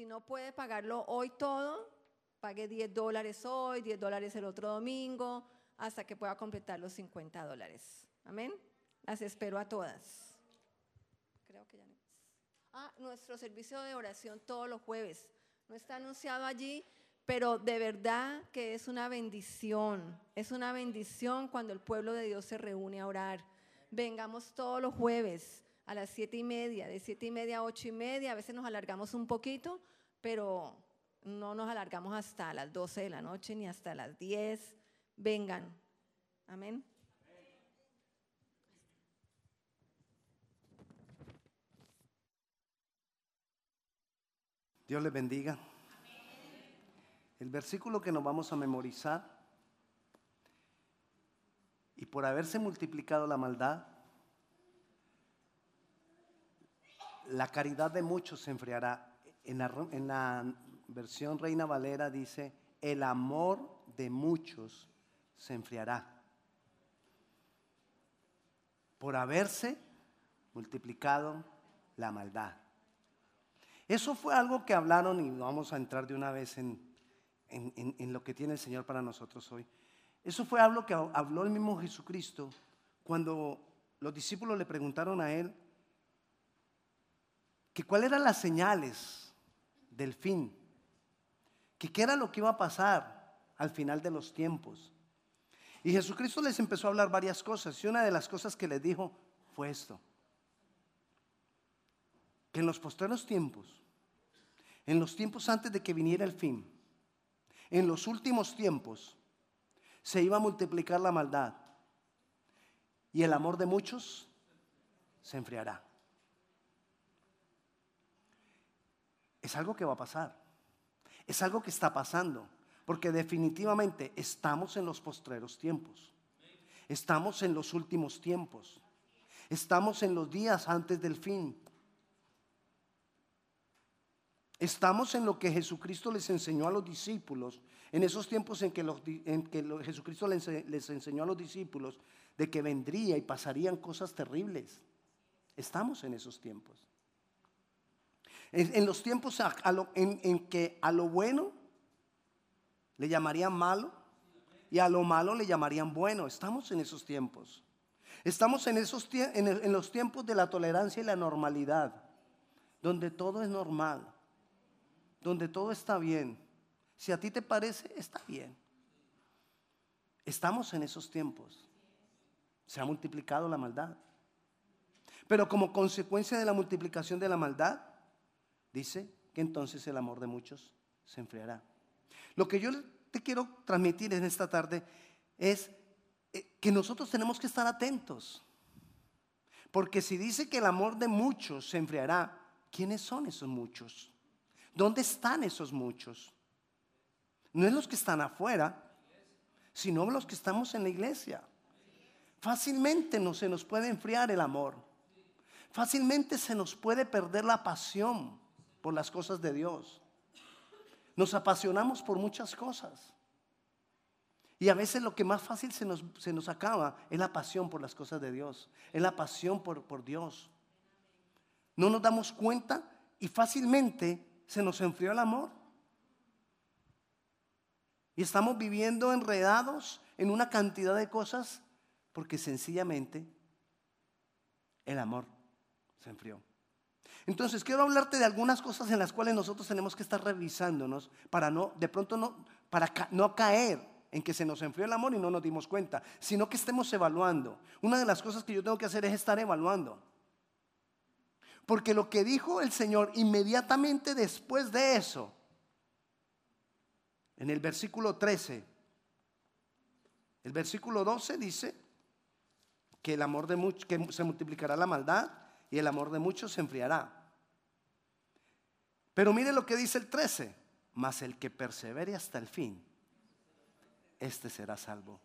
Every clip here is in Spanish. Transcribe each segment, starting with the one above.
Si no puede pagarlo hoy todo, pague 10 dólares hoy, 10 dólares el otro domingo, hasta que pueda completar los 50 dólares. Amén. Las espero a todas. Ah, nuestro servicio de oración todos los jueves. No está anunciado allí, pero de verdad que es una bendición. Es una bendición cuando el pueblo de Dios se reúne a orar. Vengamos todos los jueves a las siete y media, de siete y media a ocho y media. A veces nos alargamos un poquito, pero no nos alargamos hasta las 12 de la noche ni hasta las 10. Vengan. Amén. Dios les bendiga. El versículo que nos vamos a memorizar, y por haberse multiplicado la maldad, la caridad de muchos se enfriará. En la, en versión Reina Valera dice, el amor de muchos se enfriará. Por haberse multiplicado la maldad. Eso fue algo que hablaron y vamos a entrar de una vez en, en, lo que tiene el Señor para nosotros hoy. Eso fue algo que habló el mismo Jesucristo cuando los discípulos le preguntaron a él que cuáles eran las señales del fin que qué era lo que iba a pasar al final de los tiempos. Y Jesucristo les empezó a hablar varias cosas y una de las cosas que les dijo fue esto, que en los posteros tiempos, en los tiempos antes de que viniera el fin, en los últimos tiempos, se iba a multiplicar la maldad y el amor de muchos se enfriará. Es algo que va a pasar. Es algo que está pasando, porque definitivamente estamos en los postreros tiempos. Estamos en los últimos tiempos. Estamos en los días antes del fin. Estamos en lo que Jesucristo les enseñó a los discípulos, en esos tiempos en que, Jesucristo les, enseñó a los discípulos de que vendría y pasarían cosas terribles. Estamos en esos tiempos. En, los tiempos en, que a lo bueno le llamarían malo y a lo malo le llamarían bueno. Estamos en esos tiempos. Estamos en, esos, en los tiempos de la tolerancia y la normalidad, donde todo es normal, donde todo está bien. Si a ti te parece, está bien. Estamos en esos tiempos. Se ha multiplicado la maldad. Pero como consecuencia de la multiplicación de la maldad, dice que entonces el amor de muchos se enfriará. Lo que yo te quiero transmitir en esta tarde es eh, que nosotros tenemos que estar atentos. Porque si dice que el amor de muchos se enfriará, ¿quiénes son esos muchos? ¿Dónde están esos muchos? No es los que están afuera, sino los que estamos en la iglesia. Fácilmente no se nos puede enfriar el amor. Fácilmente se nos puede perder la pasión por las cosas de Dios. Nos apasionamos por muchas cosas. Y a veces lo que más fácil se nos, se nos acaba es la pasión por las cosas de Dios, es la pasión por, por Dios. No nos damos cuenta y fácilmente se nos enfrió el amor. Y estamos viviendo enredados en una cantidad de cosas porque sencillamente el amor se enfrió. Entonces, quiero hablarte de algunas cosas en las cuales nosotros tenemos que estar revisándonos para no, de pronto no, para no caer en que se nos enfrió el amor y no nos dimos cuenta, sino que estemos evaluando. Una de las cosas que yo tengo que hacer es estar evaluando. Porque lo que dijo el Señor inmediatamente después de eso, en el versículo 13, el versículo 12 dice que el amor de muchos, que se multiplicará la maldad y el amor de muchos se enfriará. Pero mire lo que dice el 13, mas el que persevere hasta el fin, este será salvo.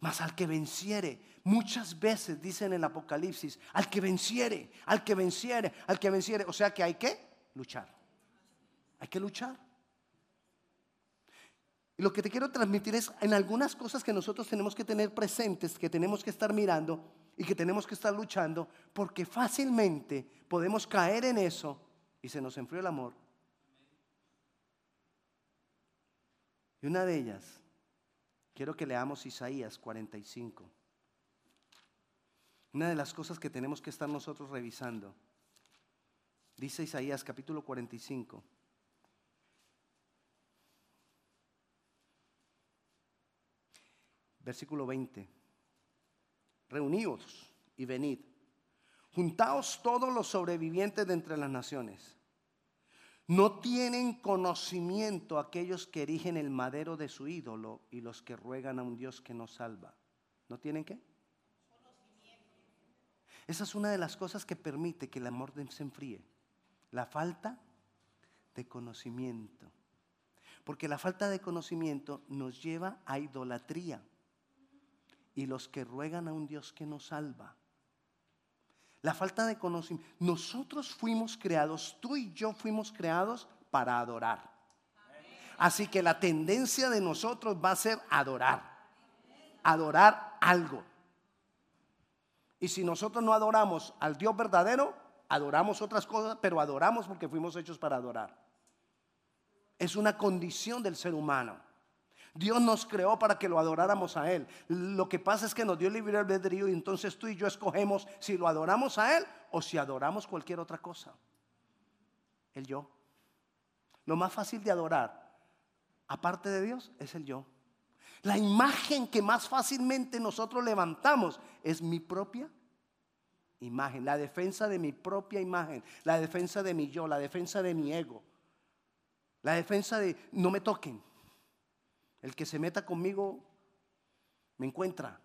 Mas al que venciere, muchas veces dice en el Apocalipsis, al que venciere, al que venciere, al que venciere, o sea que hay que luchar. Hay que luchar. Y lo que te quiero transmitir es en algunas cosas que nosotros tenemos que tener presentes, que tenemos que estar mirando y que tenemos que estar luchando, porque fácilmente podemos caer en eso y se nos enfrió el amor. Y una de ellas, quiero que leamos Isaías 45. Una de las cosas que tenemos que estar nosotros revisando. Dice Isaías capítulo 45. Versículo 20. Reuníos y venid. Juntaos todos los sobrevivientes de entre las naciones. No tienen conocimiento aquellos que erigen el madero de su ídolo y los que ruegan a un Dios que nos salva. ¿No tienen qué? Esa es una de las cosas que permite que el amor se enfríe. La falta de conocimiento. Porque la falta de conocimiento nos lleva a idolatría. Y los que ruegan a un Dios que nos salva. La falta de conocimiento. Nosotros fuimos creados, tú y yo fuimos creados para adorar. Así que la tendencia de nosotros va a ser adorar. Adorar algo. Y si nosotros no adoramos al Dios verdadero, adoramos otras cosas, pero adoramos porque fuimos hechos para adorar. Es una condición del ser humano. Dios nos creó para que lo adoráramos a Él. Lo que pasa es que nos dio libre albedrío y entonces tú y yo escogemos si lo adoramos a Él o si adoramos cualquier otra cosa. El yo. Lo más fácil de adorar, aparte de Dios, es el yo. La imagen que más fácilmente nosotros levantamos es mi propia imagen, la defensa de mi propia imagen, la defensa de mi yo, la defensa de mi ego, la defensa de no me toquen. El que se meta conmigo me encuentra.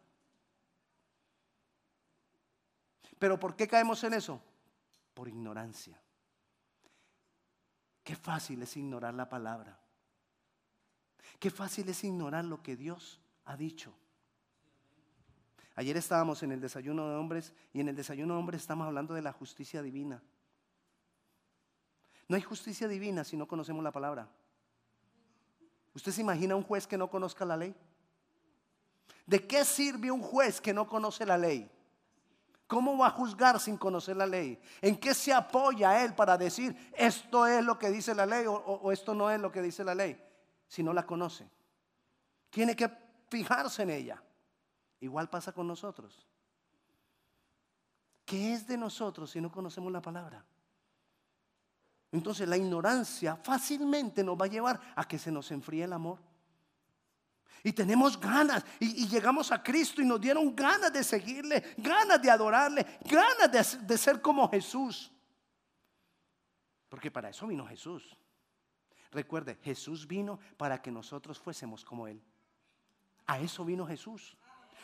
Pero ¿por qué caemos en eso? Por ignorancia. Qué fácil es ignorar la palabra. Qué fácil es ignorar lo que Dios ha dicho. Ayer estábamos en el desayuno de hombres y en el desayuno de hombres estamos hablando de la justicia divina. No hay justicia divina si no conocemos la palabra. ¿Usted se imagina un juez que no conozca la ley? ¿De qué sirve un juez que no conoce la ley? ¿Cómo va a juzgar sin conocer la ley? ¿En qué se apoya él para decir esto es lo que dice la ley o, esto no es lo que dice la ley? Si no la conoce. Tiene que fijarse en ella. Igual pasa con nosotros. ¿Qué es de nosotros si no conocemos la palabra? Entonces la ignorancia fácilmente nos va a llevar a que se nos enfríe el amor. Y tenemos ganas, y, llegamos a Cristo y nos dieron ganas de seguirle, ganas de adorarle, ganas de, de ser como Jesús. Porque para eso vino Jesús. Recuerde, Jesús vino para que nosotros fuésemos como Él. A eso vino Jesús.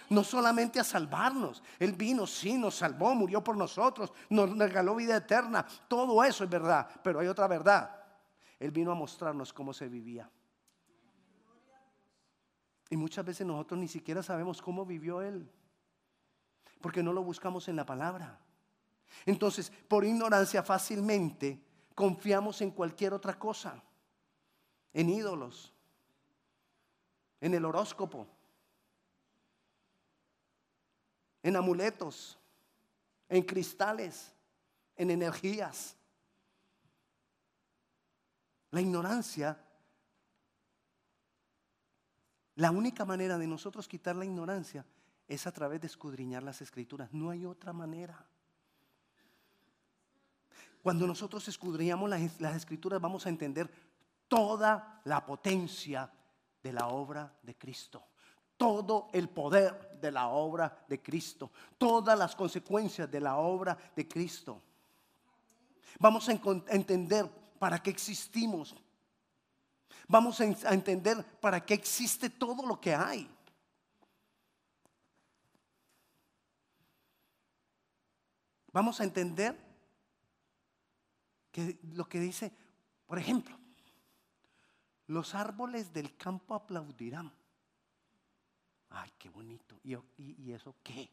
No solamente a salvarnos. Él vino, sí, nos salvó, murió por nosotros, nos regaló vida eterna. Todo eso es verdad. Pero hay otra verdad. Él vino a mostrarnos cómo se vivía. Y muchas veces nosotros ni siquiera sabemos cómo vivió Él. Porque no lo buscamos en la palabra. Entonces, por ignorancia fácilmente confiamos en cualquier otra cosa en ídolos, en el horóscopo, en amuletos, en cristales, en energías. La ignorancia, la única manera de nosotros quitar la ignorancia es a través de escudriñar las escrituras. No hay otra manera. Cuando nosotros escudriñamos las, escrituras vamos a entender toda la potencia de la obra de Cristo. Todo el poder de la obra de Cristo. Todas las consecuencias de la obra de Cristo. Vamos a entender para qué existimos. Vamos a entender para qué existe todo lo que hay. Vamos a entender que lo que dice, por ejemplo, los árboles del campo aplaudirán. Ay, qué bonito. ¿Y, eso qué?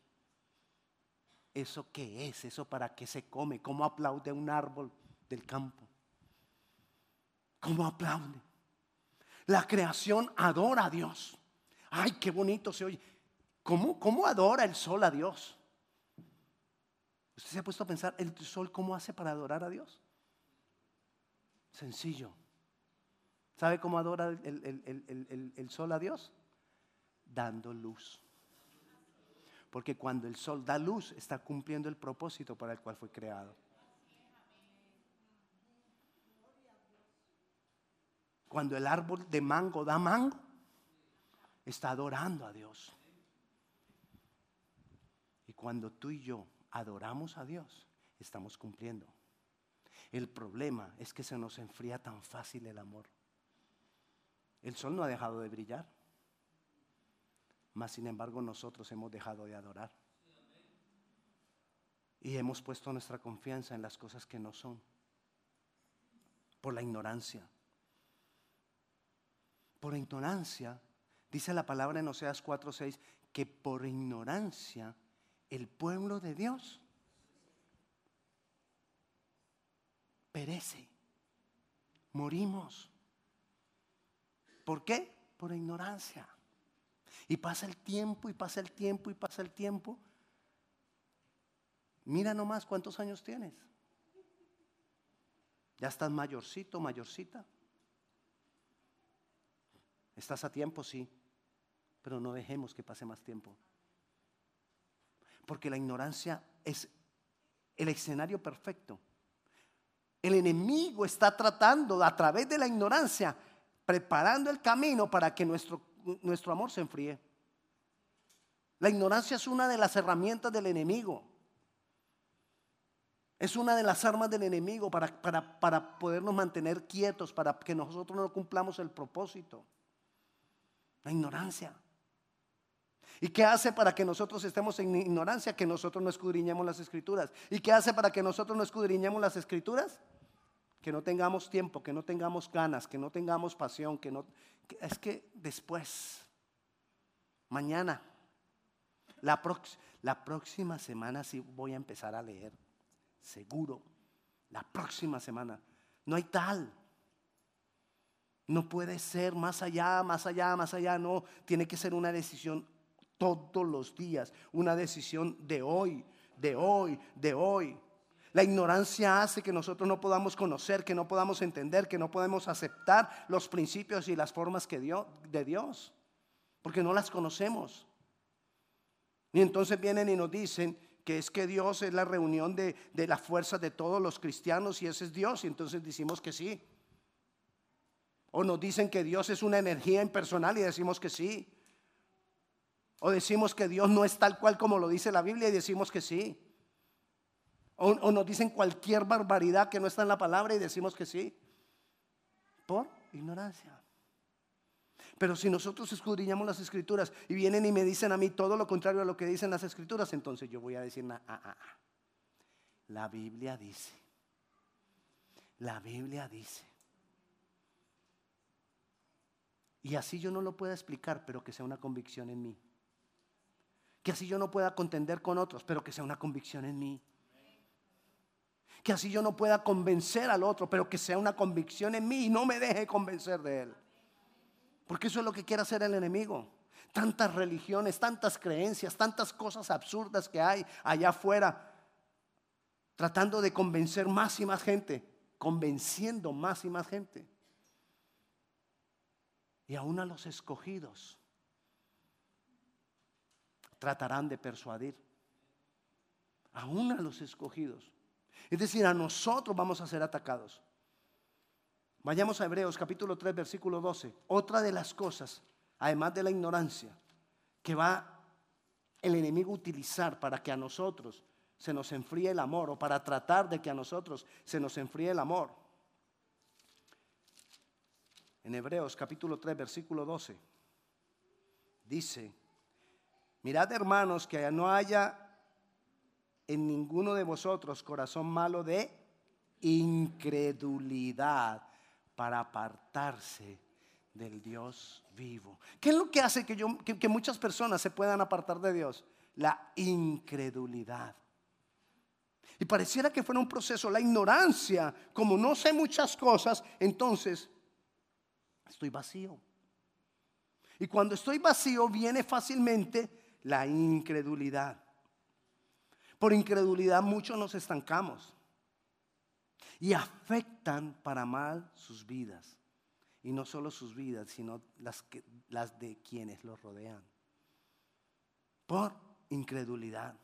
¿Eso qué es? ¿Eso para qué se come? ¿Cómo aplaude un árbol del campo? ¿Cómo aplaude? La creación adora a Dios. Ay, qué bonito se oye. ¿Cómo, ¿Cómo adora el sol a Dios? ¿Usted se ha puesto a pensar el sol cómo hace para adorar a Dios? Sencillo. ¿Sabe cómo adora el, sol a Dios? Dando luz. Porque cuando el sol da luz, está cumpliendo el propósito para el cual fue creado. Cuando el árbol de mango da mango, está adorando a Dios. Y cuando tú y yo adoramos a Dios, estamos cumpliendo. El problema es que se nos enfría tan fácil el amor. El sol no ha dejado de brillar, mas sin embargo nosotros hemos dejado de adorar. Y hemos puesto nuestra confianza en las cosas que no son, por la ignorancia. Por ignorancia, dice la palabra en Oseas 4:6, que por ignorancia el pueblo de Dios perece. Morimos. ¿Por qué? Por ignorancia. Y pasa el tiempo y pasa el tiempo y pasa el tiempo. Mira nomás cuántos años tienes. Ya estás mayorcito, mayorcita. Estás a tiempo, sí, pero no dejemos que pase más tiempo. Porque la ignorancia es el escenario perfecto. El enemigo está tratando a través de la ignorancia, preparando el camino para que nuestro, nuestro amor se enfríe. La ignorancia es una de las herramientas del enemigo. Es una de las armas del enemigo para, para, para podernos mantener quietos, para que nosotros no cumplamos el propósito. La ignorancia. ¿Y qué hace para que nosotros estemos en ignorancia? Que nosotros no escudriñemos las escrituras. ¿Y qué hace para que nosotros no escudriñemos las escrituras? Que no tengamos tiempo, que no tengamos ganas, que no tengamos pasión, que no... es que después, mañana, la, la próxima semana sí voy a empezar a leer, seguro. La próxima semana. No hay tal. No puede ser más allá, más allá, más allá. No, tiene que ser una decisión todos los días. Una decisión de hoy, de hoy, de hoy. La ignorancia hace que nosotros no podamos conocer, que no podamos entender, que no podemos aceptar los principios y las formas que dio, de Dios. Porque no las conocemos. Y entonces vienen y nos dicen que es que Dios es la reunión de, de la fuerza de todos los cristianos y ese es Dios. Y entonces decimos que sí. O nos dicen que Dios es una energía impersonal y decimos que sí. O decimos que Dios no es tal cual como lo dice la Biblia y decimos que sí. O, nos dicen cualquier barbaridad que no está en la palabra y decimos que sí. Por ignorancia. Pero si nosotros escudriñamos las escrituras y vienen y me dicen a mí todo lo contrario a lo que dicen las escrituras, entonces yo voy a decir, ah, ah, ah. la Biblia dice, la Biblia dice. Y así yo no lo pueda explicar, pero que sea una convicción en mí. Que así yo no pueda contender con otros, pero que sea una convicción en mí. Que así yo no pueda convencer al otro, pero que sea una convicción en mí y no me deje convencer de él. Porque eso es lo que quiere hacer el enemigo. Tantas religiones, tantas creencias, tantas cosas absurdas que hay allá afuera, tratando de convencer más y más gente, convenciendo más y más gente y aún a los escogidos tratarán de persuadir. Aún a los escogidos. Es decir, a nosotros vamos a ser atacados. Vayamos a Hebreos capítulo 3, versículo 12. Otra de las cosas, además de la ignorancia, que va el enemigo a utilizar para que a nosotros se nos enfríe el amor o para tratar de que a nosotros se nos enfríe el amor en Hebreos capítulo 3, versículo 12. Dice, mirad hermanos que no haya en ninguno de vosotros corazón malo de incredulidad para apartarse del Dios vivo. ¿Qué es lo que hace que, yo, que muchas personas se puedan apartar de Dios? La incredulidad. Y pareciera que fuera un proceso, la ignorancia, como no sé muchas cosas, entonces Estoy vacío. Y cuando estoy vacío viene fácilmente la incredulidad. Por incredulidad muchos nos estancamos. y afectan para mal sus vidas. Y no solo sus vidas, sino las, las de quienes los rodean. Por incredulidad.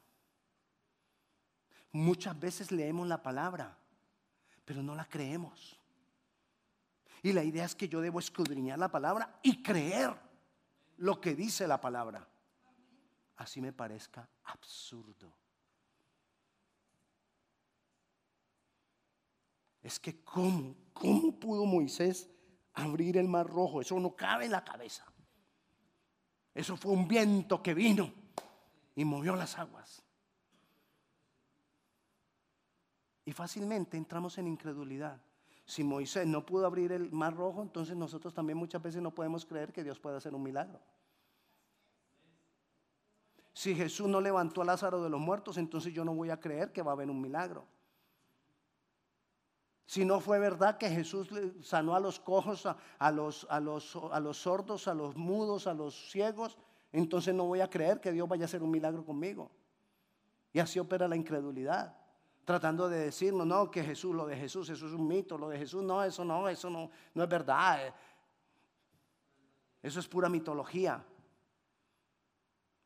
Muchas veces leemos la palabra, pero no la creemos. Y la idea es que yo debo escudriñar la palabra y creer lo que dice la palabra. Así me parezca absurdo. Es que ¿cómo? ¿Cómo pudo Moisés abrir el mar rojo? Eso no cabe en la cabeza. Eso fue un viento que vino y movió las aguas. Y fácilmente entramos en incredulidad. Si Moisés no pudo abrir el mar rojo, entonces nosotros también muchas veces no podemos creer que Dios pueda hacer un milagro. Si Jesús no levantó a Lázaro de los muertos, entonces yo no voy a creer que va a haber un milagro. Si no fue verdad que Jesús sanó a los cojos, a, los, a, los, a los sordos, a los mudos, a los ciegos, entonces no voy a creer que Dios vaya a hacer un milagro conmigo. Y así opera la incredulidad. Tratando de decirnos, no, que Jesús, lo de Jesús, eso es un mito, lo de Jesús, no, eso no, eso no, no es verdad. Eso es pura mitología.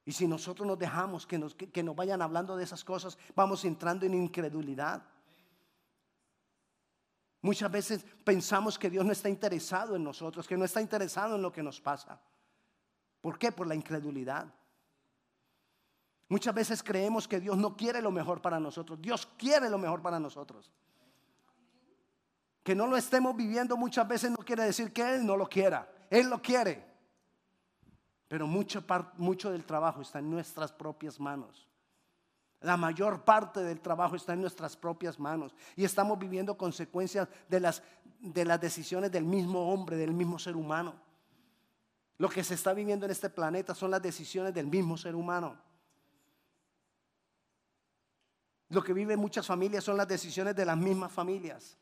Y si nosotros nos dejamos que nos, que nos vayan hablando de esas cosas, vamos entrando en incredulidad. Muchas veces pensamos que Dios no está interesado en nosotros, que no está interesado en lo que nos pasa. ¿Por qué? Por la incredulidad. Muchas veces creemos que Dios no quiere lo mejor para nosotros. Dios quiere lo mejor para nosotros. Que no lo estemos viviendo muchas veces no quiere decir que Él no lo quiera. Él lo quiere. Pero mucho, mucho del trabajo está en nuestras propias manos. La mayor parte del trabajo está en nuestras propias manos. Y estamos viviendo consecuencias de las, de las decisiones del mismo hombre, del mismo ser humano. Lo que se está viviendo en este planeta son las decisiones del mismo ser humano. Lo que viven muchas familias son las decisiones de las mismas familias.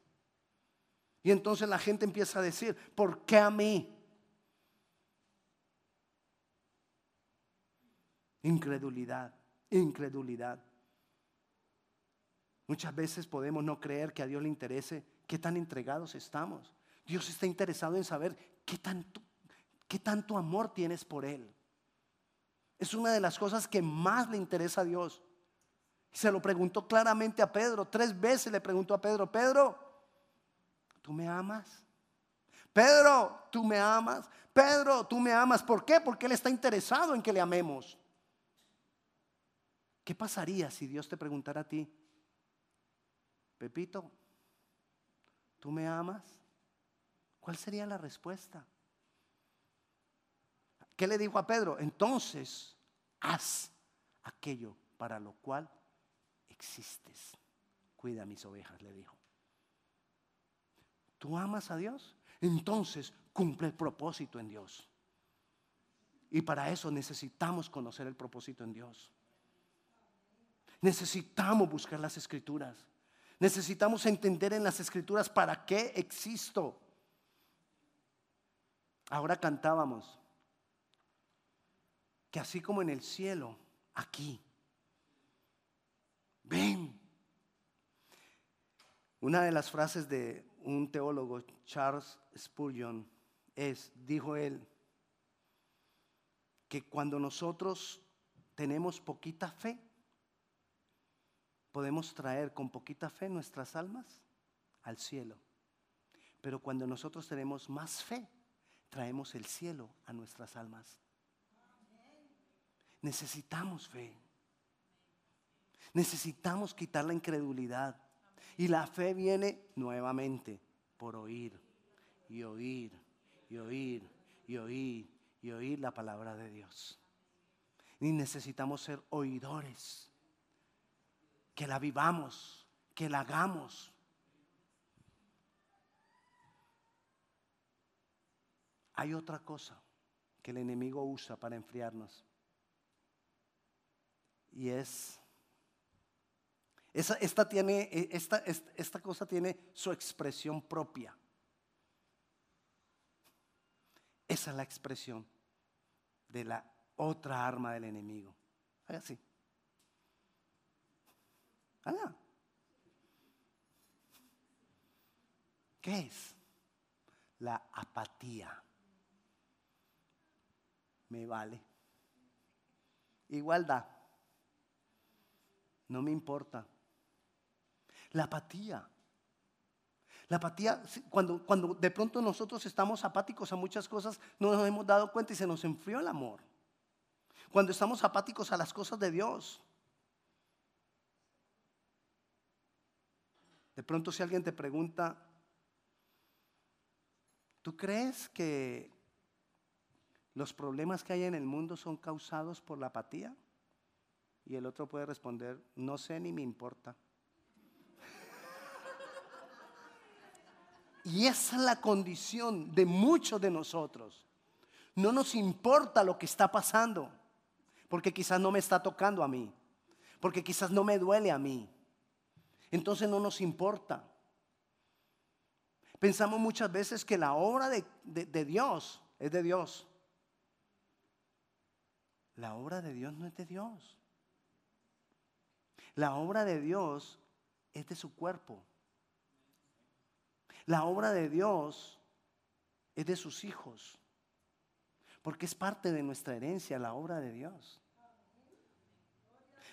Y entonces la gente empieza a decir, ¿por qué a mí? Incredulidad, incredulidad. Muchas veces podemos no creer que a Dios le interese qué tan entregados estamos. Dios está interesado en saber qué tanto, qué tanto amor tienes por Él. Es una de las cosas que más le interesa a Dios. Se lo preguntó claramente a Pedro. Tres veces le preguntó a Pedro, Pedro, ¿tú me amas? Pedro, ¿tú me amas? Pedro, ¿tú me amas? ¿Por qué? Porque Él está interesado en que le amemos. ¿Qué pasaría si Dios te preguntara a ti, Pepito, ¿tú me amas? ¿Cuál sería la respuesta? ¿Qué le dijo a Pedro? Entonces, haz aquello para lo cual existes. Cuida mis ovejas, le dijo. ¿Tú amas a Dios? Entonces cumple el propósito en Dios. Y para eso necesitamos conocer el propósito en Dios. Necesitamos buscar las escrituras. Necesitamos entender en las escrituras para qué existo. Ahora cantábamos que así como en el cielo, aquí ven. Una de las frases de un teólogo, Charles Spurgeon, es, dijo él, que cuando nosotros tenemos poquita fe, podemos traer con poquita fe nuestras almas al cielo. Pero cuando nosotros tenemos más fe, traemos el cielo a nuestras almas. Necesitamos fe. Necesitamos quitar la incredulidad. Y la fe viene nuevamente por oír y oír y oír y oír y oír la palabra de Dios. Y necesitamos ser oidores. Que la vivamos, que la hagamos. Hay otra cosa que el enemigo usa para enfriarnos. Y es esta, tiene, e, esta, esta cosa tiene su expresión propia. Esa es la expresión de la otra arma del enemigo. Así. Haga. ¿Qué es? La apatía. Me vale. Igualdad. No me importa. La apatía. La apatía, cuando, cuando de pronto nosotros estamos apáticos a muchas cosas, no nos hemos dado cuenta y se nos enfrió el amor. Cuando estamos apáticos a las cosas de Dios. De pronto si alguien te pregunta, ¿tú crees que los problemas que hay en el mundo son causados por la apatía? Y el otro puede responder, no sé ni me importa. Y esa es la condición de muchos de nosotros. No nos importa lo que está pasando, porque quizás no me está tocando a mí, porque quizás no me duele a mí. Entonces no nos importa. Pensamos muchas veces que la obra de, de Dios es de Dios. La obra de Dios no es de Dios. La obra de Dios es de su cuerpo. La obra de Dios es de sus hijos, porque es parte de nuestra herencia, la obra de Dios.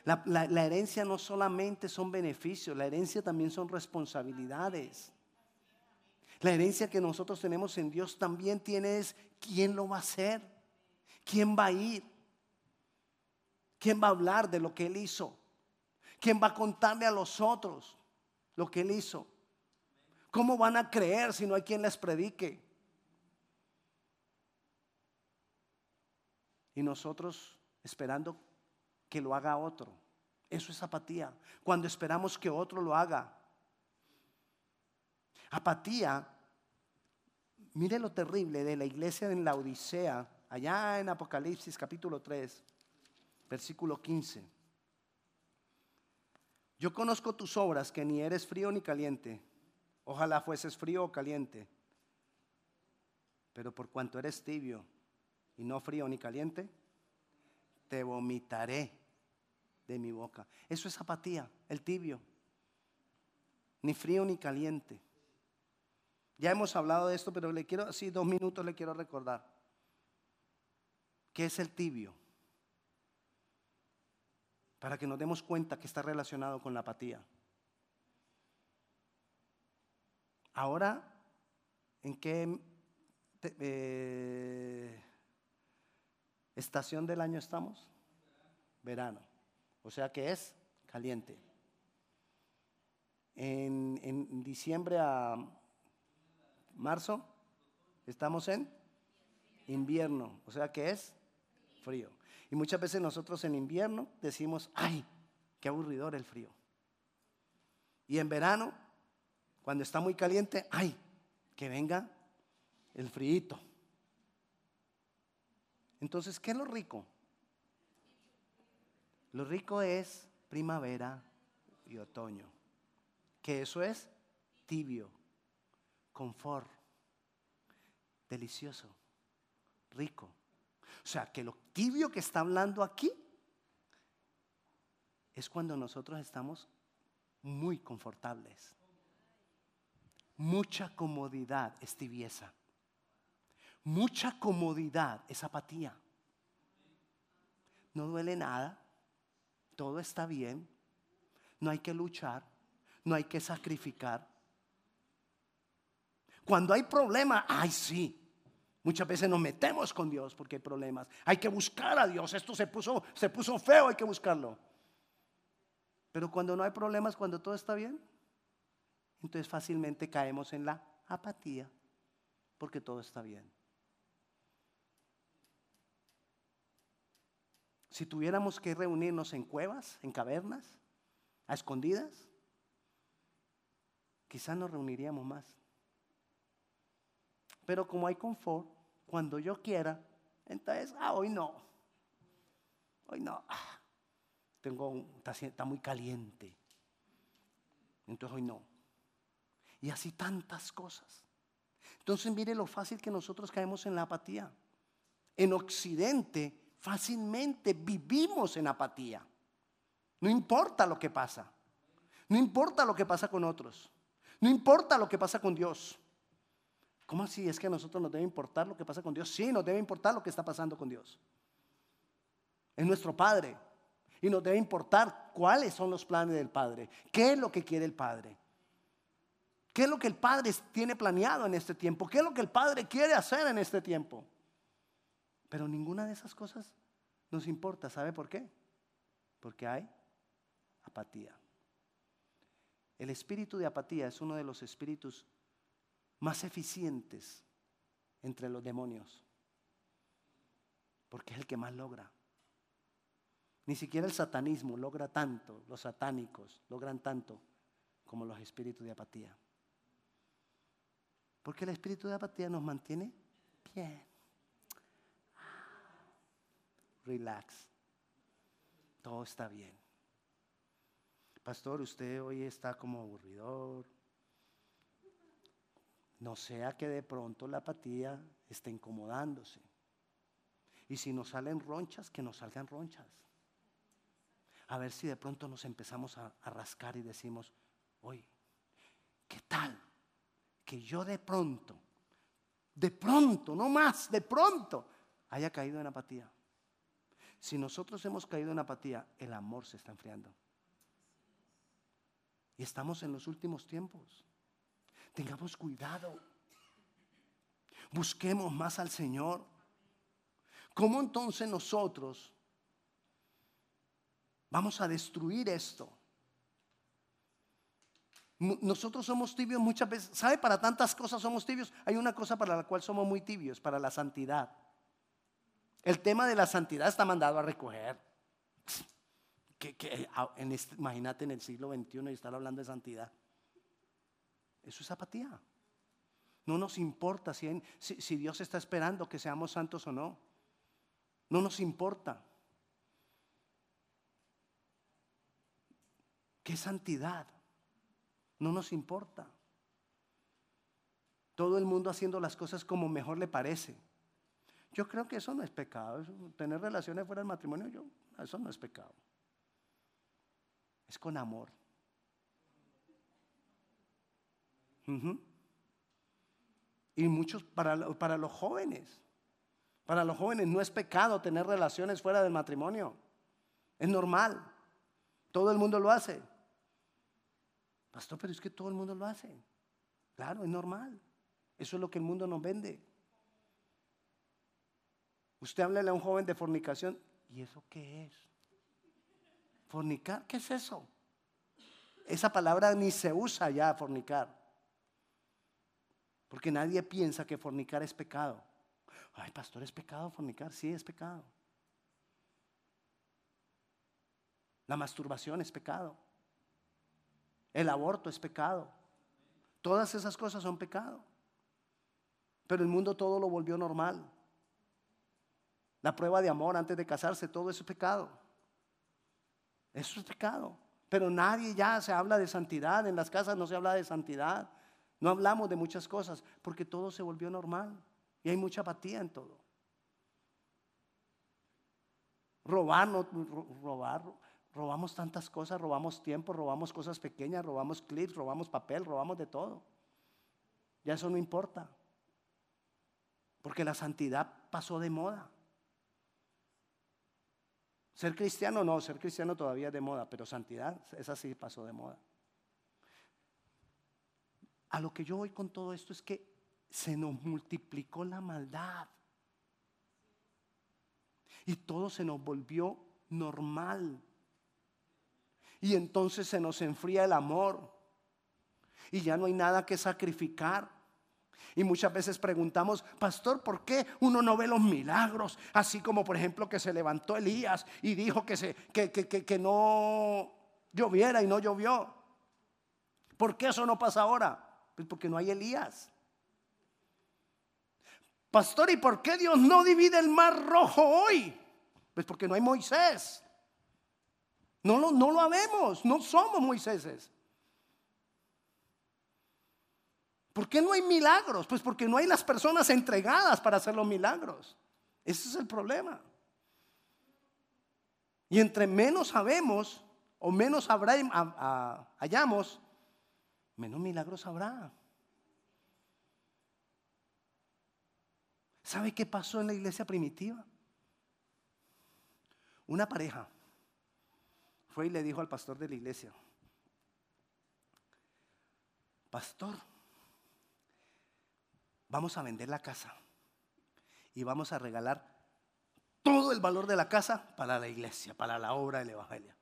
La, herencia no solamente son beneficios, la herencia también son responsabilidades. La herencia que nosotros tenemos en Dios también tiene es quién lo va a hacer, quién va a ir, quién va a hablar de lo que Él hizo, quién va a contarle a los otros lo que Él hizo. ¿Cómo van a creer si no hay quien les predique? Y nosotros esperando que lo haga otro. Eso es apatía. Cuando esperamos que otro lo haga. Apatía, mire lo terrible de la iglesia en la Odisea, allá en Apocalipsis capítulo 3, versículo 15. Yo conozco tus obras, que ni eres frío ni caliente. Ojalá fueses frío o caliente. Pero por cuanto eres tibio y no frío ni caliente, te vomitaré de mi boca. Eso es apatía, el tibio. Ni frío ni caliente. Ya hemos hablado de esto, pero le quiero, así dos minutos le quiero recordar. ¿Qué es el tibio? Para que nos demos cuenta que está relacionado con la apatía. Ahora, ¿en qué eh, estación del año estamos? Verano. O sea que es caliente. En, en diciembre a marzo estamos en invierno. O sea que es frío. Y muchas veces nosotros en invierno decimos, ay, qué aburridor el frío. Y en verano cuando está muy caliente, ay, que venga el frío. Entonces, ¿qué es lo rico? Lo rico es primavera y otoño. Que eso es tibio, confort, delicioso, rico. O sea, que lo tibio que está hablando aquí es cuando nosotros estamos muy confortables. Mucha comodidad es tibieza. Mucha comodidad es apatía. No duele nada. Todo está bien. No hay que luchar. No hay que sacrificar. Cuando hay problemas, ay sí. Muchas veces nos metemos con Dios porque hay problemas. Hay que buscar a Dios. Esto se puso, se puso feo, hay que buscarlo. Pero cuando no hay problemas, cuando todo está bien, entonces fácilmente caemos en la apatía porque todo está bien. Si tuviéramos que reunirnos en cuevas, en cavernas, a escondidas, quizás nos reuniríamos más. Pero como hay confort, cuando yo quiera, entonces, ah, hoy no. Hoy no. Ah, tengo, está, está muy caliente. Entonces hoy no y así tantas cosas. Entonces mire lo fácil que nosotros caemos en la apatía. En Occidente fácilmente vivimos en apatía. No importa lo que pasa. No importa lo que pasa con otros. No importa lo que pasa con Dios. ¿Cómo así? ¿Es que a nosotros nos debe importar lo que pasa con Dios? Sí, nos debe importar lo que está pasando con Dios. Es nuestro Padre. Y nos debe importar cuáles son los planes del Padre. ¿Qué es lo que quiere el Padre? ¿Qué es lo que el Padre tiene planeado en este tiempo? ¿Qué es lo que el Padre quiere hacer en este tiempo? Pero ninguna de esas cosas nos importa. ¿Sabe por qué? Porque hay apatía. El espíritu de apatía es uno de los espíritus más eficientes entre los demonios. Porque es el que más logra. Ni siquiera el satanismo logra tanto, los satánicos logran tanto como los espíritus de apatía. Porque el espíritu de apatía nos mantiene bien. Relax. Todo está bien. Pastor, usted hoy está como aburridor. No sea que de pronto la apatía esté incomodándose. Y si nos salen ronchas, que nos salgan ronchas. A ver si de pronto nos empezamos a, a rascar y decimos, oye, ¿qué tal? Que yo de pronto, de pronto, no más, de pronto, haya caído en apatía. Si nosotros hemos caído en apatía, el amor se está enfriando. Y estamos en los últimos tiempos. Tengamos cuidado. Busquemos más al Señor. ¿Cómo entonces nosotros vamos a destruir esto? Nosotros somos tibios muchas veces. ¿Sabe? Para tantas cosas somos tibios. Hay una cosa para la cual somos muy tibios, para la santidad. El tema de la santidad está mandado a recoger. Ah, en este, imagínate en el siglo XXI y estar hablando de santidad. Eso es apatía. No nos importa si, si Dios está esperando que seamos santos o no. No nos importa. ¿Qué santidad? No nos importa. Todo el mundo haciendo las cosas como mejor le parece. Yo creo que eso no es pecado. tener relaciones fuera del matrimonio, yo, eso no es pecado. Es con amor. Y muchos, para, para los jóvenes, para los jóvenes no es pecado tener relaciones fuera del matrimonio. Es normal. Todo el mundo lo hace. Pastor, pero es que todo el mundo lo hace. Claro, es normal. Eso es lo que el mundo nos vende. Usted háblele a un joven de fornicación. ¿Y eso qué es? ¿Fornicar? ¿Qué es eso? Esa palabra ni se usa ya, fornicar. Porque nadie piensa que fornicar es pecado. Ay, pastor, ¿es pecado fornicar? Sí, es pecado. La masturbación es pecado. El aborto es pecado. Todas esas cosas son pecado. Pero el mundo todo lo volvió normal. La prueba de amor antes de casarse, todo eso es pecado. Eso es pecado. Pero nadie ya se habla de santidad. En las casas no se habla de santidad. No hablamos de muchas cosas porque todo se volvió normal. Y hay mucha apatía en todo. Robar, no, robar, robamos tantas cosas, robamos tiempo, robamos cosas pequeñas, robamos clips, robamos papel, robamos de todo. Ya eso no importa. Porque la santidad pasó de moda. Ser cristiano no, ser cristiano todavía es de moda, pero santidad, esa sí pasó de moda. A lo que yo voy con todo esto es que se nos multiplicó la maldad. Y todo se nos volvió normal. Y entonces se nos enfría el amor. Y ya no hay nada que sacrificar. Y muchas veces preguntamos, pastor, ¿por qué uno no ve los milagros? Así como por ejemplo que se levantó Elías y dijo que, se, que, que, que, no lloviera y no llovió. ¿Por qué eso no pasa ahora? Pues porque no hay Elías. Pastor, ¿y por qué Dios no divide el mar rojo hoy? Pues porque no hay Moisés. No lo, no lo habemos, no somos Moiséses. ¿Por qué no hay milagros? Pues porque no hay las personas entregadas para hacer los milagros. Ese es el problema. Y entre menos sabemos o menos habrá, hallamos, menos milagros habrá. ¿Sabe qué pasó en la iglesia primitiva? Una pareja fue y le dijo al pastor de la iglesia, pastor, vamos a vender la casa y vamos a regalar todo el valor de la casa para la iglesia, para la obra del Evangelio.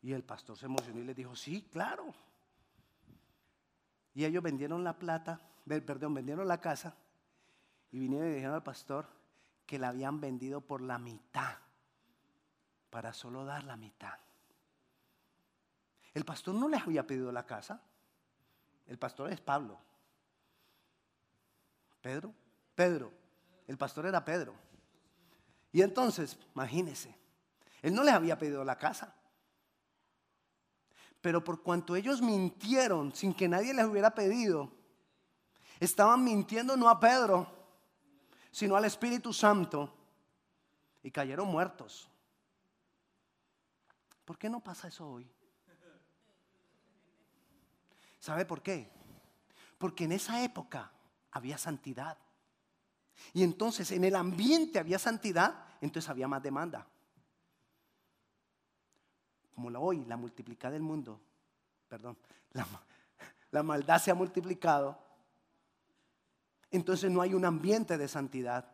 Y el pastor se emocionó y le dijo, sí, claro. Y ellos vendieron la plata, perdón, vendieron la casa y vinieron y dijeron al pastor que la habían vendido por la mitad, para solo dar la mitad. El pastor no les había pedido la casa. El pastor es Pablo. Pedro, Pedro. El pastor era Pedro. Y entonces, imagínense, él no les había pedido la casa. Pero por cuanto ellos mintieron sin que nadie les hubiera pedido, estaban mintiendo no a Pedro, sino al Espíritu Santo y cayeron muertos. ¿Por qué no pasa eso hoy? ¿Sabe por qué? Porque en esa época había santidad. Y entonces en el ambiente había santidad, entonces había más demanda. Como la hoy, la multiplicada del mundo, perdón, la, maldad se ha multiplicado, entonces no hay un ambiente de santidad.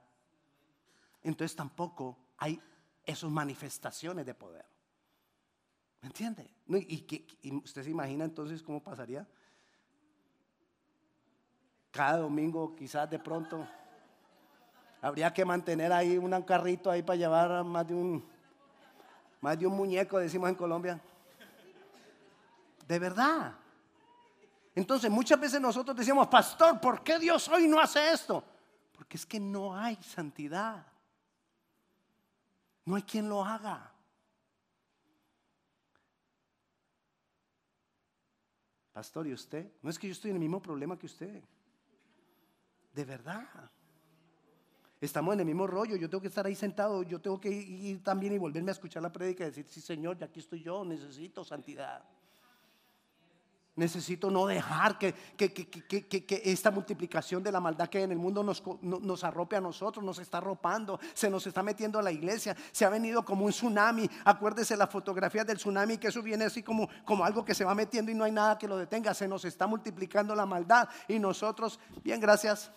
Entonces tampoco hay esas manifestaciones de poder. ¿Me entiende? ¿Y, y usted se imagina entonces cómo pasaría? Cada domingo quizás de pronto habría que mantener ahí un carrito ahí para llevar más de un, más de un muñeco, decimos en Colombia. De verdad. Entonces muchas veces nosotros decimos, pastor, ¿por qué Dios hoy no hace esto? Porque es que no hay santidad. No hay quien lo haga. Pastor, ¿y usted? No es que yo estoy en el mismo problema que usted. De verdad. Estamos en el mismo rollo. Yo tengo que estar ahí sentado. Yo tengo que ir también y volverme a escuchar la prédica y decir, sí, Señor, ya aquí estoy yo. Necesito santidad. Necesito no dejar que, esta multiplicación de la maldad que hay en el mundo nos, nos arrope a nosotros, nos está arropando, se nos está metiendo a la iglesia, se ha venido como un tsunami. Acuérdese la fotografía del tsunami, que eso viene así como, como algo que se va metiendo y no hay nada que lo detenga. Se nos está multiplicando la maldad y nosotros, bien, gracias.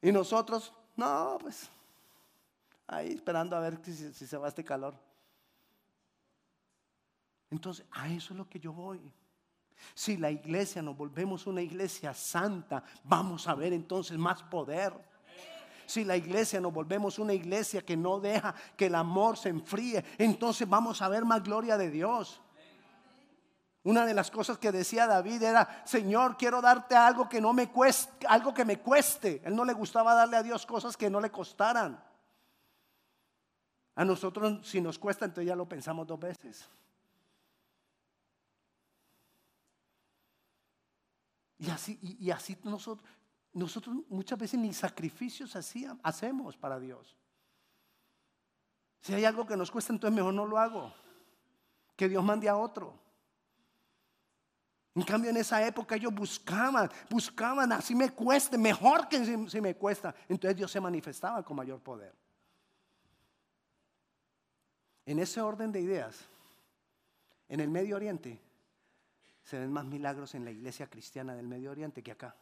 Y nosotros, no, pues, ahí esperando a ver si se va este calor. Entonces, a eso es lo que yo voy. Si la iglesia nos volvemos una iglesia santa, vamos a ver entonces más poder. Si la iglesia nos volvemos una iglesia que no deja que el amor se enfríe, entonces vamos a ver más gloria de Dios. Una de las cosas que decía David era, Señor, quiero darte algo que no me cueste, algo que me cueste. Él no le gustaba darle a Dios cosas que no le costaran. A nosotros si nos cuesta, entonces ya lo pensamos dos veces. Y así, y, así nosotros, nosotros muchas veces ni sacrificios hacemos para Dios. Si hay algo que nos cuesta, entonces mejor no lo hago. Que Dios mande a otro. En cambio, en esa época ellos buscaban, buscaban, así me cueste, mejor que si, me cuesta. Entonces Dios se manifestaba con mayor poder. En ese orden de ideas, en el Medio Oriente, se ven más milagros en la iglesia cristiana del Medio Oriente que acá.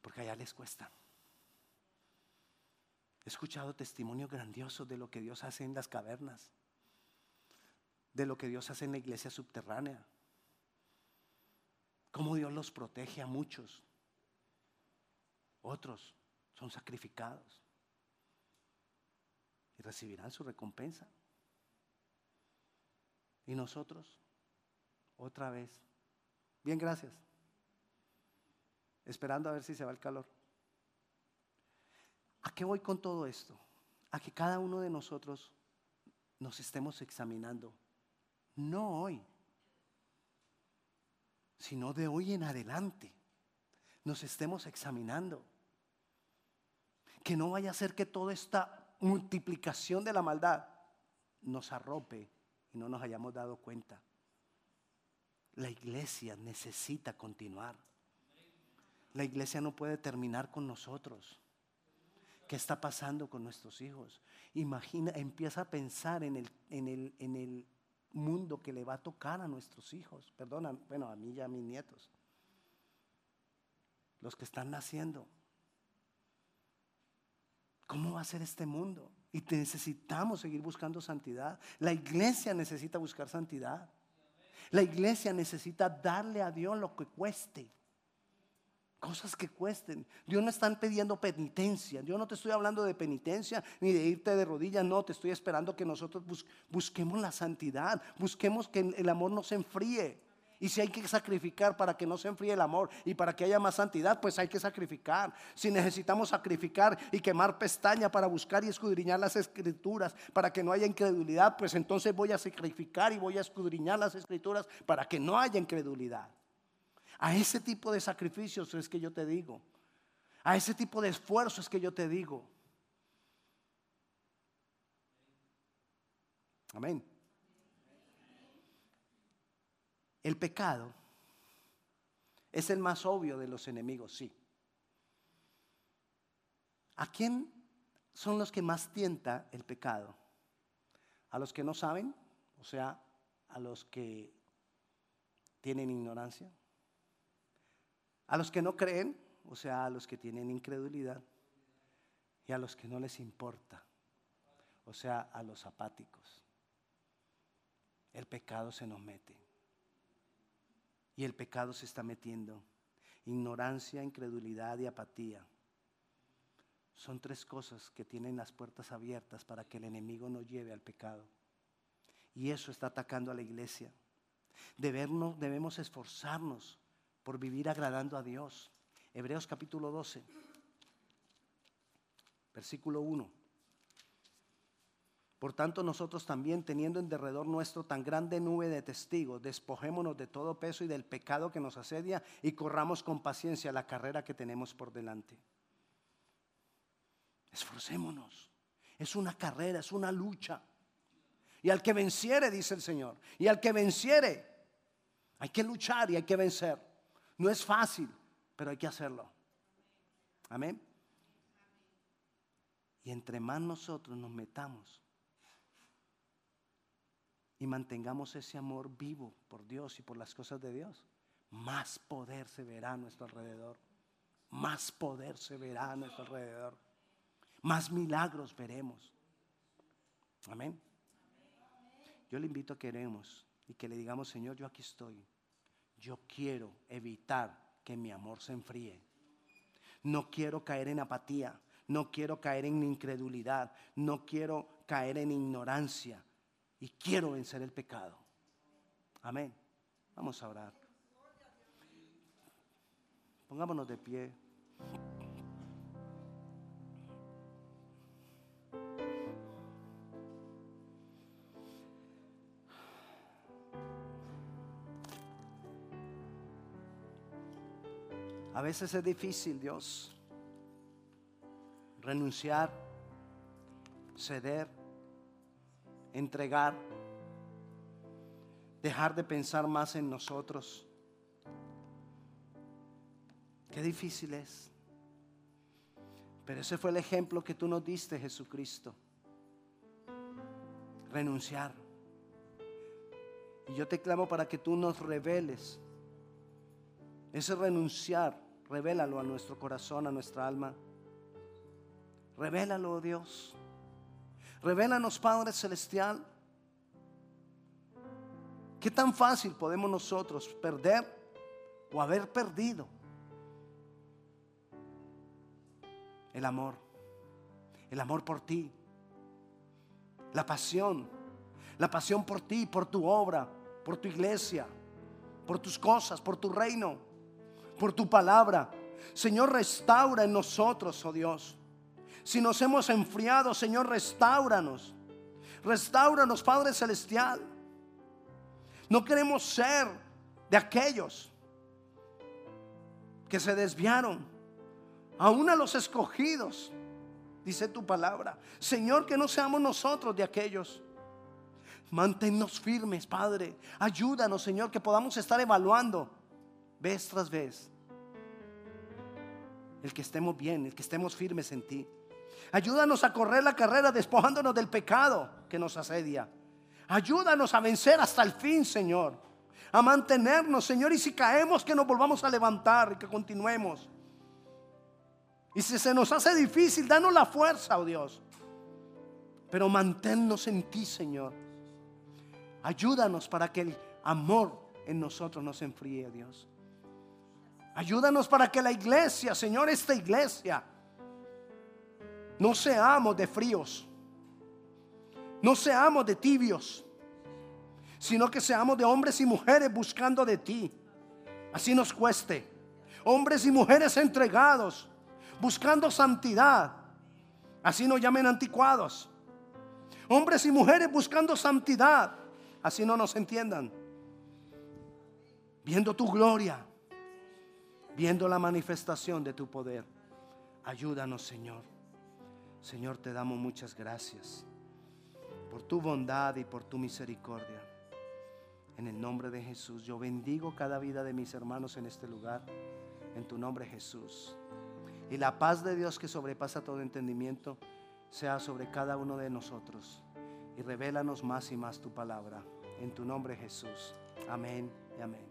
Porque allá les cuesta. He escuchado testimonios grandiosos de lo que Dios hace en las cavernas, de lo que Dios hace en la iglesia subterránea, cómo Dios los protege a muchos. Otros son sacrificados y recibirán su recompensa. ¿Y nosotros? Otra vez. Bien, gracias. Esperando a ver si se va el calor. ¿A qué voy con todo esto? A que cada uno de nosotros nos estemos examinando. No hoy, sino de hoy en adelante. Nos estemos examinando. Que no vaya a ser que toda esta multiplicación de la maldad nos arrope y no nos hayamos dado cuenta. La iglesia necesita continuar. La iglesia no puede terminar con nosotros. ¿Qué está pasando con nuestros hijos? Imagina, empieza a pensar en el, en el, en el mundo que le va a tocar a nuestros hijos. Perdona, bueno, a mí y a mis nietos. Los que están naciendo. ¿Cómo va a ser este mundo? Y necesitamos seguir buscando santidad. La iglesia necesita buscar santidad. La iglesia necesita darle a Dios lo que cueste. Cosas que cuesten. Dios no está pidiendo penitencia. Yo no te estoy hablando de penitencia ni de irte de rodillas. No, te estoy esperando que nosotros busquemos la santidad. Busquemos que el amor no se enfríe. Y si hay que sacrificar para que no se enfríe el amor y para que haya más santidad, pues hay que sacrificar. Si necesitamos sacrificar y quemar pestaña para buscar y escudriñar las escrituras para que no haya incredulidad, pues entonces voy a sacrificar y voy a escudriñar las escrituras para que no haya incredulidad. A ese tipo de sacrificios es que yo te digo. A ese tipo de esfuerzos es que yo te digo. Amén. El pecado es el más obvio de los enemigos, sí. ¿A quién son los que más tienta el pecado? ¿A los que no saben? O sea, a los que tienen ignorancia. ¿A los que no creen? O sea, a los que tienen incredulidad. Y a los que no les importa. O sea, a los apáticos. El pecado se nos mete. Y el pecado se está metiendo. Ignorancia, incredulidad y apatía. Son tres cosas que tienen las puertas abiertas para que el enemigo no lleve al pecado. Y eso está atacando a la iglesia. Debemos, debemos esforzarnos por vivir agradando a Dios. Hebreos capítulo 12, versículo 1. Por tanto, nosotros también, teniendo en derredor nuestro tan grande nube de testigos, despojémonos de todo peso y del pecado que nos asedia y corramos con paciencia la carrera que tenemos por delante. Esforcémonos. Es una carrera, es una lucha. Y al que venciere, dice el Señor, y al que venciere, hay que luchar y hay que vencer. No es fácil, pero hay que hacerlo. Amén. Y entre más nosotros nos metamos y mantengamos ese amor vivo por Dios y por las cosas de Dios, más poder se verá a nuestro alrededor. Más poder se verá a nuestro alrededor. Más milagros veremos. Amén. Yo le invito a que oremos y que le digamos, Señor, yo aquí estoy. Yo quiero evitar que mi amor se enfríe. No quiero caer en apatía. No quiero caer en incredulidad. No quiero caer en ignorancia y quiero vencer el pecado. Amén. Vamos a orar. Pongámonos de pie. A veces es difícil, Dios, renunciar, ceder entregar, dejar de pensar más en nosotros. Qué difícil es. Pero ese fue el ejemplo que tú nos diste, Jesucristo. Renunciar. Y yo te clamo para que tú nos reveles. Ese renunciar, revélalo a nuestro corazón, a nuestra alma. Revélalo, oh Dios. Revélanos, Padre Celestial, qué tan fácil podemos nosotros perder o haber perdido el amor, el amor por ti, la pasión, la pasión por ti, por tu obra, por tu iglesia, por tus cosas, por tu reino, por tu palabra. Señor, restaura en nosotros, oh Dios, si nos hemos enfriado, Señor, restauranos. Restauranos, Padre Celestial. No queremos ser de aquellos que se desviaron, aún a los escogidos, dice tu palabra. Señor, que no seamos nosotros de aquellos. Manténnos firmes, Padre. Ayúdanos, Señor, que podamos estar evaluando vez tras vez el que estemos bien, el que estemos firmes en ti. Ayúdanos a correr la carrera despojándonos del pecado que nos asedia. Ayúdanos a vencer hasta el fin, Señor. A mantenernos, Señor. Y si caemos, que nos volvamos a levantar y que continuemos. Y si se nos hace difícil, danos la fuerza, oh Dios. Pero manténnos en ti, Señor. Ayúdanos para que el amor en nosotros no se enfríe, oh Dios. Ayúdanos para que la iglesia, Señor, esta iglesia, no seamos de fríos, no seamos de tibios, sino que seamos de hombres y mujeres buscando de ti. Así nos cueste. Hombres y mujeres entregados, buscando santidad. Así nos llamen anticuados. Hombres y mujeres buscando santidad. Así no nos entiendan. Viendo tu gloria viendo la manifestación de tu poder. Ayúdanos, Señor. Señor, te damos muchas gracias por tu bondad y por tu misericordia. En el nombre de Jesús, yo bendigo cada vida de mis hermanos en este lugar. En tu nombre, Jesús. Y la paz de Dios que sobrepasa todo entendimiento sea sobre cada uno de nosotros. Y revélanos más y más tu palabra. En tu nombre, Jesús. Amén y amén.